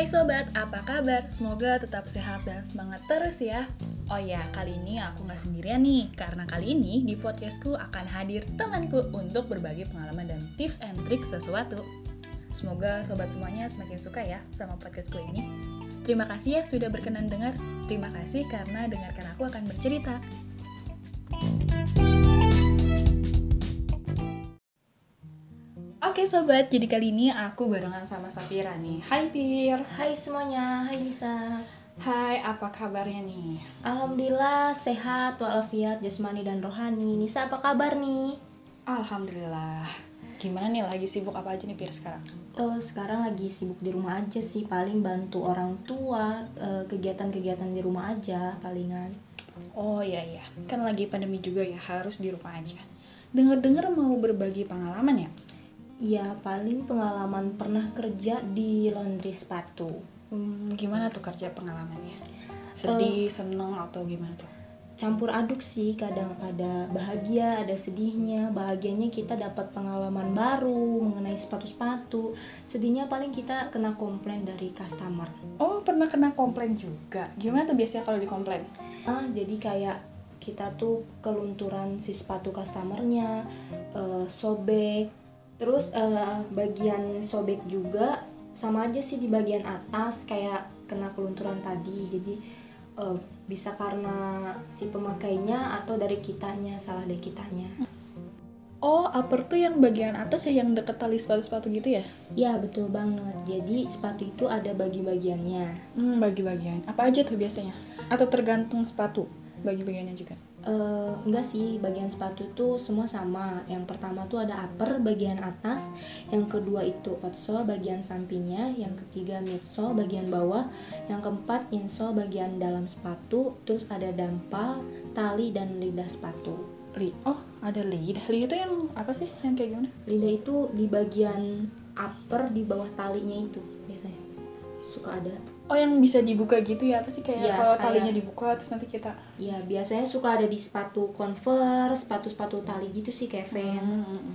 Hai sobat, apa kabar? Semoga tetap sehat dan semangat terus ya. Oh ya, kali ini aku nggak sendirian nih, karena kali ini di podcastku akan hadir temanku untuk berbagi pengalaman dan tips and trik sesuatu. Semoga sobat semuanya semakin suka ya sama podcastku ini. Terima kasih ya sudah berkenan dengar. Terima kasih karena dengarkan aku akan bercerita. Oke sobat, jadi kali ini aku barengan sama Safira nih. Hai Pir. Hai semuanya, hai Bisa. Hai, apa kabarnya nih? Alhamdulillah sehat walafiat jasmani dan rohani. Nisa apa kabar nih? Alhamdulillah. Gimana nih lagi sibuk apa aja nih Pir sekarang? Oh, sekarang lagi sibuk di rumah aja sih, paling bantu orang tua, eh, kegiatan-kegiatan di rumah aja palingan. Oh iya iya, kan lagi pandemi juga ya, harus di rumah aja. Dengar-dengar mau berbagi pengalaman ya? Iya, paling pengalaman pernah kerja di laundry sepatu. Hmm, gimana tuh kerja pengalamannya? Sedih, seneng atau gimana tuh? Campur aduk sih, kadang ada bahagia, ada sedihnya. Bahagianya kita dapat pengalaman baru mengenai sepatu-sepatu. Sedihnya paling kita kena komplain dari customer. Oh, pernah kena komplain juga. Gimana tuh biasanya kalau dikomplain? ah jadi kayak kita tuh kelunturan si sepatu customernya eh, sobek terus eh, bagian sobek juga sama aja sih di bagian atas kayak kena kelunturan tadi jadi eh, bisa karena si pemakainya atau dari kitanya salah dari kitanya Oh, upper tuh yang bagian atas ya, yang deket tali sepatu-sepatu gitu ya? ya betul banget jadi sepatu itu ada bagi-bagiannya Hmm, bagi-bagian. Apa aja tuh biasanya? Atau tergantung sepatu? Bagi-bagiannya juga? Eh, enggak sih, bagian sepatu tuh semua sama. Yang pertama tuh ada upper bagian atas, yang kedua itu outsole bagian sampingnya, yang ketiga midsole bagian bawah, yang keempat insole bagian dalam sepatu, terus ada dampal, tali dan lidah sepatu. Li oh, ada lidah. Lidah itu yang apa sih? Yang kayak gimana? Lidah itu di bagian upper di bawah talinya itu biasanya. Suka ada. Oh, yang bisa dibuka gitu ya? Apa sih kayak Iya, kalau kayak- talinya dibuka terus nanti kita Ya, biasanya suka ada di sepatu Converse, sepatu-sepatu tali gitu sih kayak Vans. Hmm.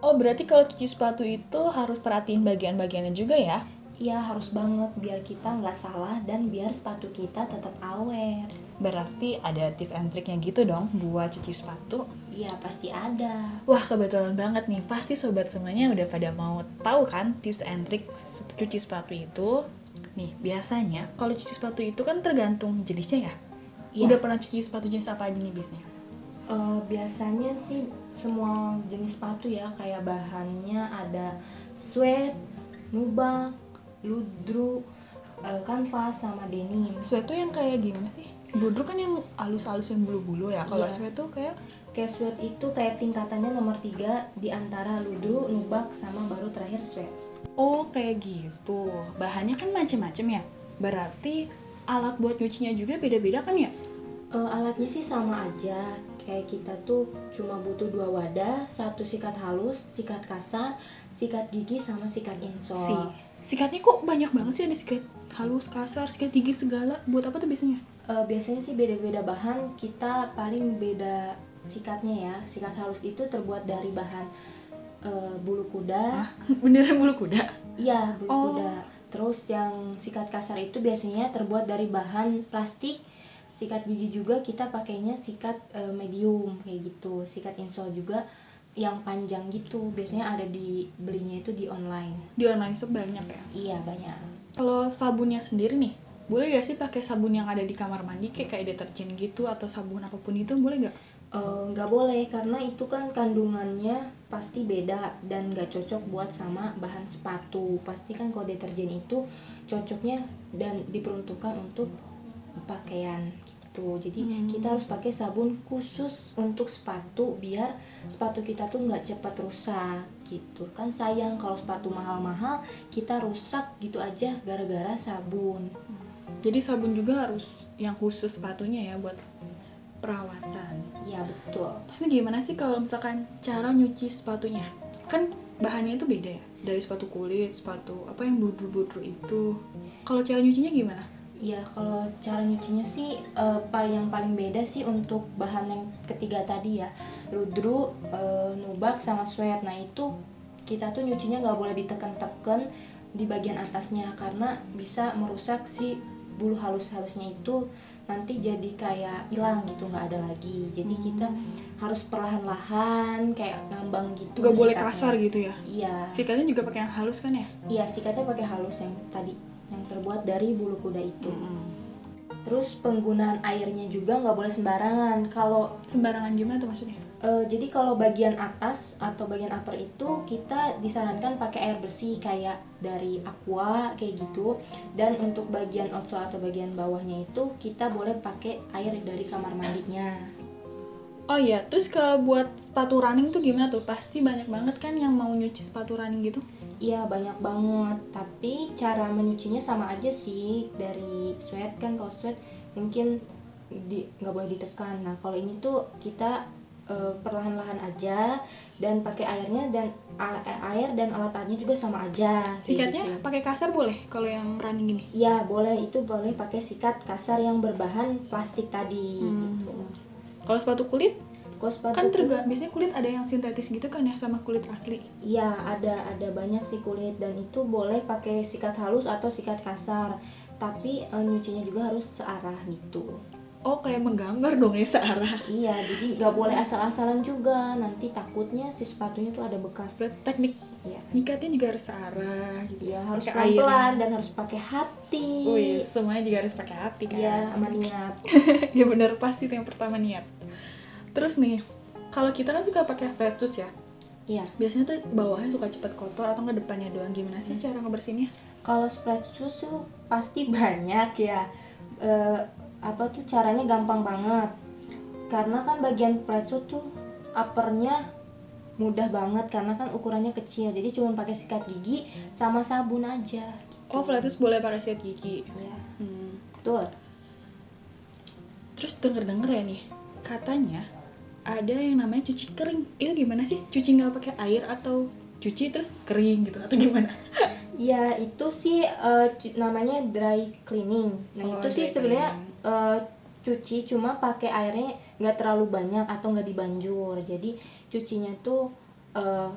Oh, berarti kalau cuci sepatu itu harus perhatiin bagian-bagiannya juga ya? Iya harus banget biar kita nggak salah dan biar sepatu kita tetap awet. Berarti ada tip and triknya gitu dong buat cuci sepatu. Iya pasti ada. Wah, kebetulan banget nih. Pasti sobat semuanya udah pada mau tahu kan tips and trik cuci sepatu itu. Nih, biasanya kalau cuci sepatu itu kan tergantung jenisnya ya. Iya. Udah pernah cuci sepatu jenis apa aja nih biasanya? Eh, biasanya sih semua jenis sepatu ya kayak bahannya ada sweat, nubak, ludru, eh, kanvas sama denim. Sweat tuh yang kayak gimana sih? Ludru kan yang halus-halus yang bulu-bulu ya. Kalau Iya. sweat tuh kayak Kayak sweat itu kayak tingkatannya nomor tiga di antara ludru, nubak sama baru terakhir sweat. Oh kayak gitu. Bahannya kan macem-macem ya. Berarti alat buat nyucinya juga beda-beda kan ya? Eh, alatnya sih sama aja kayak kita tuh cuma butuh dua wadah satu sikat halus sikat kasar sikat gigi sama sikat insole Si sikatnya kok banyak banget sih ada sikat halus, kasar, sikat gigi segala. Buat apa tuh biasanya? Eh, biasanya sih beda-beda bahan kita paling beda sikatnya ya sikat halus itu terbuat dari bahan eh, bulu kuda Beneran bulu kuda? iya bulu Oh. kuda terus yang sikat kasar itu biasanya terbuat dari bahan plastik sikat gigi juga kita pakainya sikat eh, medium kayak gitu sikat insole juga yang panjang gitu biasanya ada di belinya itu di online Di online shop banyak ya. iya banyak Kalau sabunnya sendiri nih, boleh gak sih pakai sabun yang ada di kamar mandi kayak kayak deterjen gitu atau sabun apa pun itu boleh gak? Eh, nggak boleh karena itu kan kandungannya pasti beda dan nggak cocok buat sama bahan sepatu. Pasti kan kalau deterjen itu cocoknya dan diperuntukkan untuk pakaian gitu. Jadi Hmm. kita harus pakai sabun khusus untuk sepatu biar sepatu kita tuh nggak cepat rusak gitu. Kan sayang kalau sepatu mahal-mahal kita rusak gitu aja gara-gara sabun. Jadi sabun juga harus yang khusus sepatunya ya buat perawatan. ya betul Terus ini gimana sih kalau misalkan cara nyuci sepatunya? Kan bahannya itu beda ya dari sepatu kulit, sepatu apa yang bludru-bludru itu. Kalau cara nyucinya gimana? Ya kalau cara nyucinya sih paling yang paling beda sih untuk bahan yang ketiga tadi ya ludru, eh, nubak sama sweat. Nah itu kita tuh nyucinya nggak boleh diteken-teken di bagian atasnya karena bisa merusak si bulu halus-halusnya itu nanti jadi kayak hilang gitu nggak ada lagi. Jadi kita harus perlahan-lahan kayak ngambang gitu Gak boleh kasar gitu ya. iya. Sikatnya juga pakai yang halus kan ya? iya sikatnya pakai halus yang tadi yang terbuat dari bulu kuda itu. Terus penggunaan airnya juga nggak boleh sembarangan. Kalau Sembarangan gimana tuh maksudnya? Eh, jadi kalau bagian atas atau bagian upper itu kita disarankan pakai air bersih kayak dari aqua kayak gitu. Dan untuk bagian outsole atau bagian bawahnya itu kita boleh pakai air dari kamar mandinya. Oh iya, terus kalau buat sepatu running tuh gimana tuh? Pasti banyak banget kan yang mau nyuci sepatu running gitu. iya banyak banget. Tapi cara menyucinya sama aja sih. Dari sweat kan kalau sweat mungkin di nggak boleh ditekan. Nah kalau ini tuh kita eh, perlahan-lahan aja dan pakai airnya dan eh, air dan alat alatnya juga sama aja Sikatnya gitu. pakai kasar boleh kalau yang running gini. Ya boleh itu boleh pakai sikat kasar yang berbahan plastik tadi. Hmm. Gitu. Kalau sepatu kulit Kalau sepatu kan kulit, terga biasanya kulit ada yang sintetis gitu kan ya sama kulit asli. Iya ada ada banyak sih kulit dan itu boleh pakai sikat halus atau sikat kasar. Tapi eh, nyucinya juga harus searah gitu. Oh kayak menggambar dong ya searah. Iya jadi nggak boleh asal-asalan juga. Nanti takutnya si sepatunya tuh ada bekas. Teknik Iya. nyikatnya juga harus searah gitu Iya harus pelan-pelan dan harus pakai hati. Wih, semuanya juga harus pakai hati kan. Iya sama niat. ya bener pasti itu yang pertama niat. Terus nih, kalau kita kan suka pakai shoes ya. Iya. Biasanya tuh bawahnya suka cepet kotor atau nggak depannya doang gimana sih cara ngebersihinnya? Kalau spread susu pasti banyak ya. Eh, apa tuh caranya gampang banget. Karena kan bagian susu tuh uppernya mudah banget karena kan ukurannya kecil. Jadi cuma pakai sikat gigi sama sabun aja. Oh, flat shoes boleh pakai sikat gigi. Ya, Hmm. betul. Terus denger-denger ya nih, katanya ada yang namanya cuci kering. Itu gimana sih? Cuci nggak pakai air atau cuci terus kering gitu atau gimana? Ya itu sih cu- namanya dry cleaning. Nah Oh, itu sih sebenarnya eh, cuci cuma pakai airnya nggak terlalu banyak atau nggak dibanjur. Jadi cucinya tuh eh,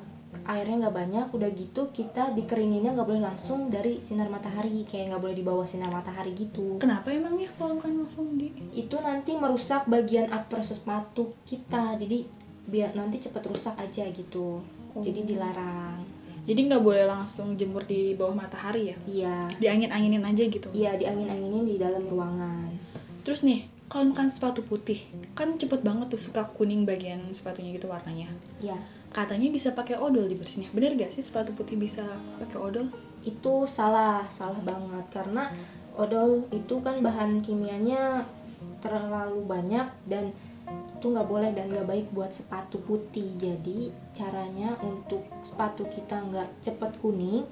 airnya nggak banyak. Udah gitu kita dikeringinnya nggak boleh langsung dari sinar matahari. Kayak nggak boleh di bawah sinar matahari gitu. Kenapa emangnya kalau bukan langsung di Itu nanti merusak bagian upper sepatu kita. Jadi biar nanti cepet rusak aja gitu. Jadi Oh. dilarang. Jadi nggak boleh langsung jemur di bawah matahari ya? Iya. Diangin-anginin aja gitu. Iya diangin-anginin di dalam ruangan. Terus nih, kalau makan sepatu putih, kan cepet banget tuh suka kuning bagian sepatunya gitu warnanya. Iya. Katanya bisa pakai odol dibersihinnya. Bener gak sih sepatu putih bisa pakai odol? itu salah salah banget karena odol itu kan bahan kimianya terlalu banyak dan itu nggak boleh dan nggak baik buat sepatu putih jadi caranya untuk sepatu kita nggak cepet kuning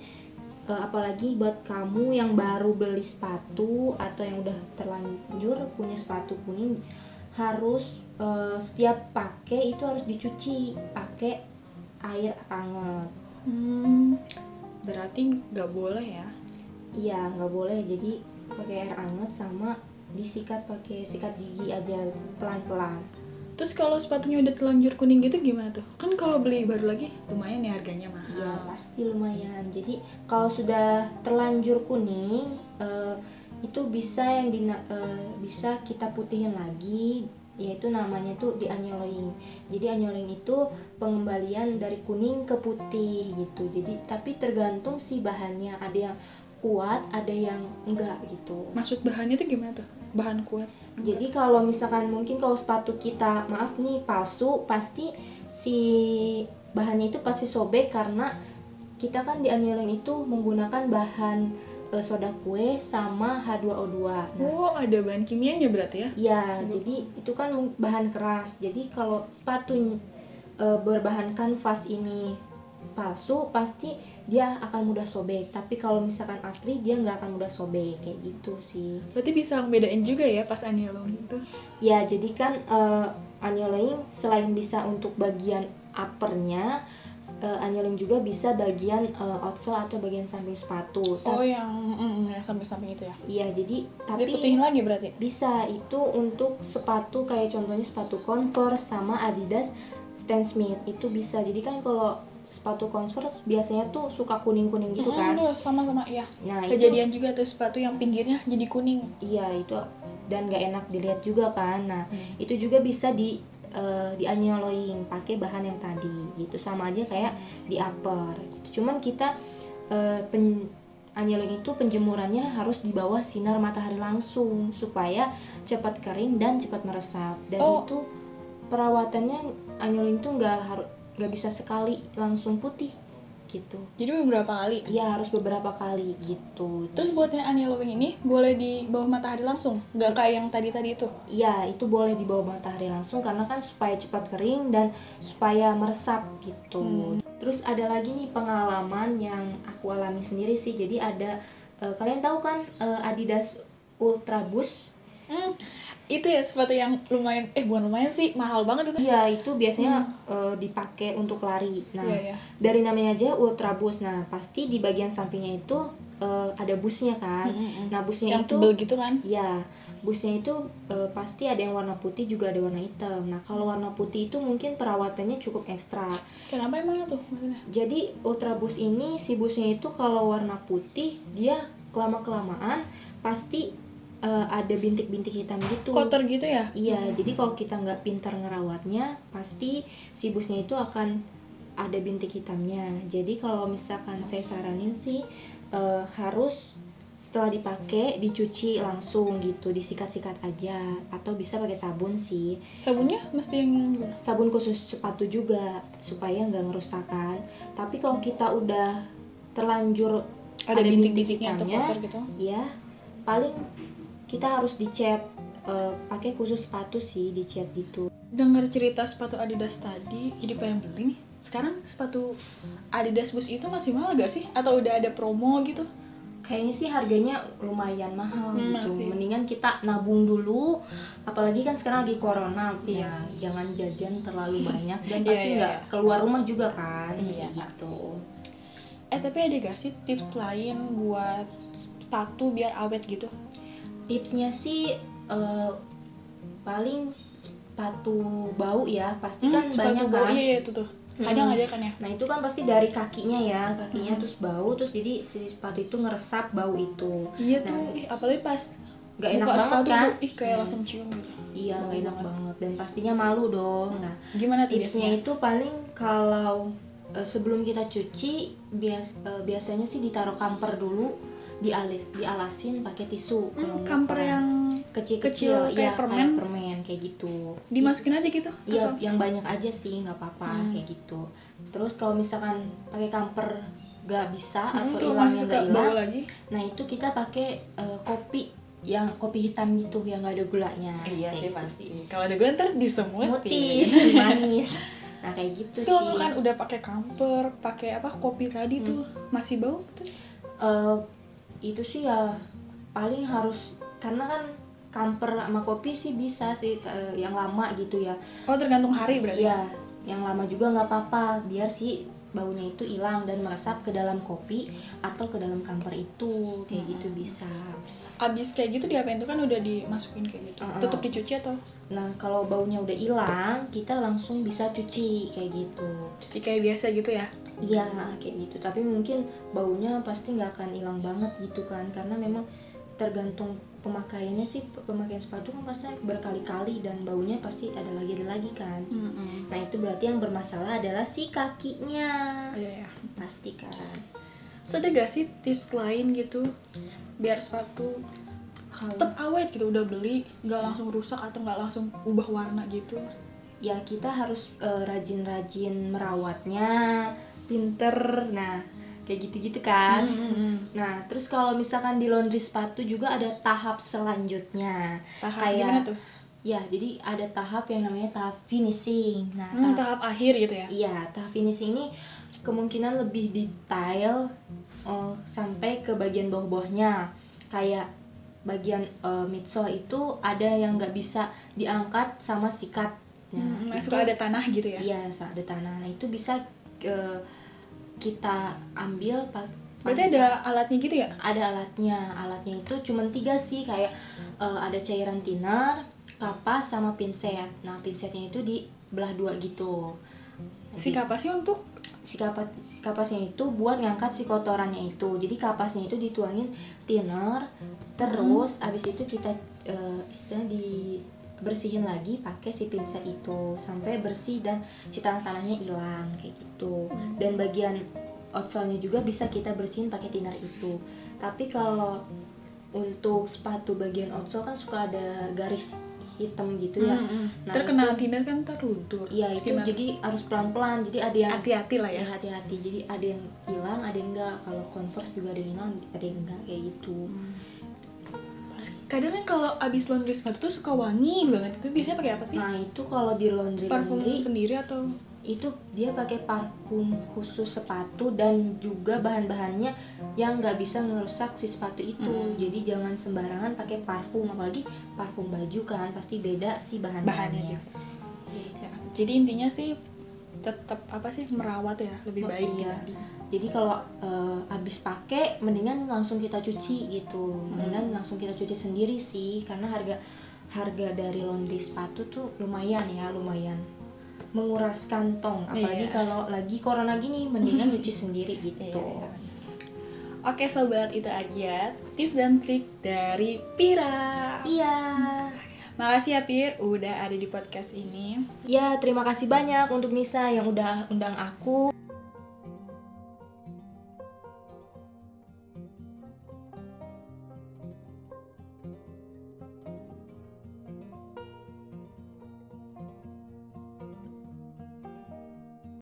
eh, apalagi buat kamu yang baru beli sepatu atau yang udah terlanjur punya sepatu kuning harus eh, setiap pakai itu harus dicuci pakai air hangat Hmm, berarti nggak boleh ya? Iya, nggak boleh. Jadi pakai air hangat sama disikat pakai sikat gigi aja pelan-pelan. Terus kalau sepatunya udah telanjur kuning gitu gimana tuh? Kan kalau beli baru lagi lumayan ya harganya Ya mahal. pasti lumayan. Jadi kalau sudah terlanjur kuning, eh, itu bisa yang dina- eh, bisa kita putihin lagi, yaitu namanya tuh dianyoling. Jadi anyoling itu pengembalian dari kuning ke putih gitu. Jadi tapi tergantung sih bahannya. Ada yang kuat, ada yang enggak gitu. Maksud bahannya tuh gimana tuh? Bahan kuat? Jadi kalau misalkan mungkin kalau sepatu kita maaf nih palsu, pasti si bahannya itu pasti sobek karena kita kan di annealing itu menggunakan bahan eh, soda kue sama H2O2. Nah, Oh, ada bahan kimianya berarti ya? Iya, jadi itu kan bahan keras. Jadi kalau sepatu eh, berbahan kanvas ini palsu, pasti dia akan mudah sobek. Tapi kalau misalkan asli, dia nggak akan mudah sobek kayak gitu sih. Berarti bisa ngebedain juga ya pas anilong itu. Ya, jadi kan eh, annealing selain bisa untuk bagian uppernya, eh, annealing juga bisa bagian eh, outsole atau bagian samping sepatu. Oh, Tapi, yang mm, yang samping-samping itu ya. Iya, jadi tapi Diputihin lagi berarti. bisa itu untuk sepatu kayak contohnya sepatu Converse sama Adidas Stan Smith itu bisa. Jadi kan kalau sepatu Converse biasanya tuh suka kuning-kuning gitu kan. Mm, sama-sama ya. Nah, itu Kejadian juga tuh sepatu yang pinggirnya jadi kuning. iya itu dan nggak enak dilihat juga kan. Nah, Hmm. itu juga bisa di eh, dianyoloin pakai bahan yang tadi gitu sama aja kayak di upper gitu. Cuman kita eh, pen itu penjemurannya harus di bawah sinar matahari langsung supaya cepat kering dan cepat meresap. Dan Oh. itu perawatannya anyolin itu nggak harus nggak bisa sekali langsung putih gitu. Jadi beberapa kali. Iya harus beberapa kali gitu. Terus buat yang anti-lowing ini boleh di bawah matahari langsung, nggak kayak yang tadi-tadi itu. Iya, itu boleh di bawah matahari langsung karena kan supaya cepat kering dan supaya meresap gitu. Hmm. Terus ada lagi nih pengalaman yang aku alami sendiri sih. Jadi ada eh, kalian tahu kan eh, Adidas Ultra Boost? Hmm, itu ya sepatu yang lumayan, eh bukan lumayan sih, mahal banget itu. Iya, itu biasanya eh, dipakai untuk lari. Nah, Hmm. Iya, iya. dari namanya aja Ultra Boost. Nah, pasti di bagian sampingnya itu eh, ada busnya kan. Mm, mm, mm. Nah, busnya Yang itu tebel gitu kan. Ya, busnya itu eh, pasti ada yang warna putih juga ada warna hitam. Nah, kalau warna putih itu mungkin perawatannya cukup ekstra. Kenapa emang tuh maksudnya? Jadi Ultra Boost ini si busnya itu kalau warna putih dia kelama kelamaan pasti eh, ada bintik-bintik hitam gitu. Kotor gitu ya? Iya, jadi kalau kita nggak pintar ngerawatnya, pasti si busnya itu akan ada bintik hitamnya. Jadi kalau misalkan saya saranin sih eh, harus setelah dipakai dicuci langsung gitu, disikat-sikat aja atau bisa pakai sabun sih. Sabunnya mesti yang? Sabun khusus sepatu juga supaya nggak ngerusak kan. Tapi kalau kita udah terlanjur Ada bintik-bintiknya atau hitamnya, kotor gitu? ya paling kita harus dicat eh, pakai khusus sepatu sih dicat gitu. Dengar cerita sepatu Adidas tadi, jadi pengen beli nih. Sekarang sepatu Adidas Boost itu masih mahal gak sih? Atau udah ada promo gitu? Kayaknya sih harganya lumayan mahal Hmm, gitu. masih. Mendingan kita nabung dulu, apalagi kan sekarang lagi corona. Iya sih. jangan jajan terlalu banyak dan Iya, pasti iya, nggak iya. keluar rumah juga kan. Iya. gitu. Eh tapi ada gak sih tips lain buat sepatu biar awet gitu? Tipsnya sih eh, paling sepatu bau ya, pasti kan Hmm, sepatu banyak bau, kan. iya, itu tuh. Kadang Hmm. ada kan ya? Nah itu kan pasti dari kakinya ya, kakinya Hmm. terus bau, terus jadi si sepatu itu ngeresap bau itu. Iya tuh, Nah. ih, apalagi pas Gak enak banget sepatu kan? tuh, ih kayak Hmm. langsung cium gitu. Iya, Bau gak enak banget. banget dan pastinya malu dong. Nah, Gimana tuh tipsnya itu paling kalau eh, sebelum kita cuci bias eh, biasanya sih ditaruh kamper dulu dialis dialasin pakai tisu kalau Hmm, kamper yang kecil-kecil kecil, kayak ya, permen? kayak permen kayak gitu dimasukin aja gitu? Iya, Atau- yang banyak aja sih nggak apa-apa Hmm. kayak gitu. Terus kalau misalkan pakai kamper nggak bisa Hmm, atau hilangnya nggak bau hilang, lagi. nah itu kita pakai eh, kopi yang kopi hitam gitu yang nggak ada gulanya. Iya Kayak gitu sih. Kalau ada gue ntar disemutin. Manis. Nah kayak gitu Terus kalau sih. kan udah pakai kamper, pakai apa kopi tadi tuh masih bau tuh. Eh, itu sih ya paling harus karena kan kamper sama kopi sih bisa sih eh, yang lama gitu ya. Oh tergantung hari berarti. Iya, yang lama juga nggak apa-apa biar sih baunya itu hilang dan meresap ke dalam kopi atau ke dalam kamper itu kayak Hmm. gitu bisa. Abis kayak gitu diapain tuh kan udah dimasukin kayak gitu. Uh-uh. Tetap dicuci atau Nah kalau baunya udah hilang kita langsung bisa cuci kayak gitu. cuci kayak biasa gitu ya? Iya kayak gitu. Tapi mungkin baunya pasti nggak akan hilang banget gitu kan karena memang tergantung pemakaiannya sih pemakaian sepatu kan pasti berkali-kali dan baunya pasti ada lagi ada lagi kan. Nah itu berarti yang bermasalah adalah si kakinya Iya ya. pasti kan. Terus ada gak sih tips lain gitu biar sepatu tetap awet gitu udah beli nggak langsung rusak atau nggak langsung ubah warna gitu? ya kita harus eh, rajin-rajin merawatnya, pinter. Nah kayak gitu-gitu kan. Hmm. Nah terus kalau misalkan di laundry sepatu juga ada tahap selanjutnya. Tahap Kayak- gimana tuh? Ya, jadi ada tahap yang namanya tahap finishing. Nah, Hmm, tahap, tahap akhir gitu ya? iya, tahap finishing ini kemungkinan lebih detail eh, sampai ke bagian bawah-bawahnya. Kayak bagian midsole itu ada yang nggak bisa diangkat sama sikat. Hmm, itu- suka ada tanah gitu ya? Iya, ada tanah. Nah, itu bisa eh, kita ambil pak Berarti ada alatnya gitu ya? ada alatnya alatnya itu cuma tiga sih kayak eh, ada cairan thinner kapas sama pinset nah pinsetnya itu di belah dua gitu Si kapasnya untuk si kapas kapasnya itu buat ngangkat si kotorannya itu. Jadi kapasnya itu dituangin thinner terus abis itu kita uh, istilahnya dibersihin lagi pakai si pinset itu sampai bersih dan si tanah-tanahnya hilang kayak gitu. Dan bagian outsole-nya juga bisa kita bersihin pakai thinner itu. Tapi kalau untuk sepatu bagian outsole kan suka ada garis hitam gitu ya. Mm-mm. Nah, terkena itu- thinner kan terluntur Iya itu gimana? jadi harus pelan-pelan. Jadi ada yang hati-hati lah ya ya hati-hati. Jadi ada yang hilang, ada yang enggak. Kalau Converse juga ada yang hilang, ada yang enggak kayak gitu. kadang kan kalau abis laundry sepatu tuh suka wangi banget itu biasanya pakai apa sih Nah itu kalau di laundry parfum laundry sendiri atau itu dia pakai parfum khusus sepatu dan juga bahan-bahannya yang nggak bisa ngerusak si sepatu itu. Mm. Jadi jangan sembarangan pakai parfum apalagi parfum baju kan pasti beda sih bahannya bahan-bahannya. juga Ya, jadi intinya sih tetap apa sih merawat ya lebih Oh, baik iya. dibanding- Jadi kalau eh, habis pakai mendingan langsung kita cuci gitu. Mendingan Hmm. langsung kita cuci sendiri sih karena harga harga dari laundry sepatu tuh lumayan ya, lumayan menguras kantong apalagi Iya. kalau lagi corona gini mendingan cuci sendiri gitu. Iya, iya. Oke sobat itu aja tips dan trik dari Pira. Iya. Makasih ya Pir udah ada di podcast ini. Ya, terima kasih banyak untuk Nisa yang udah undang aku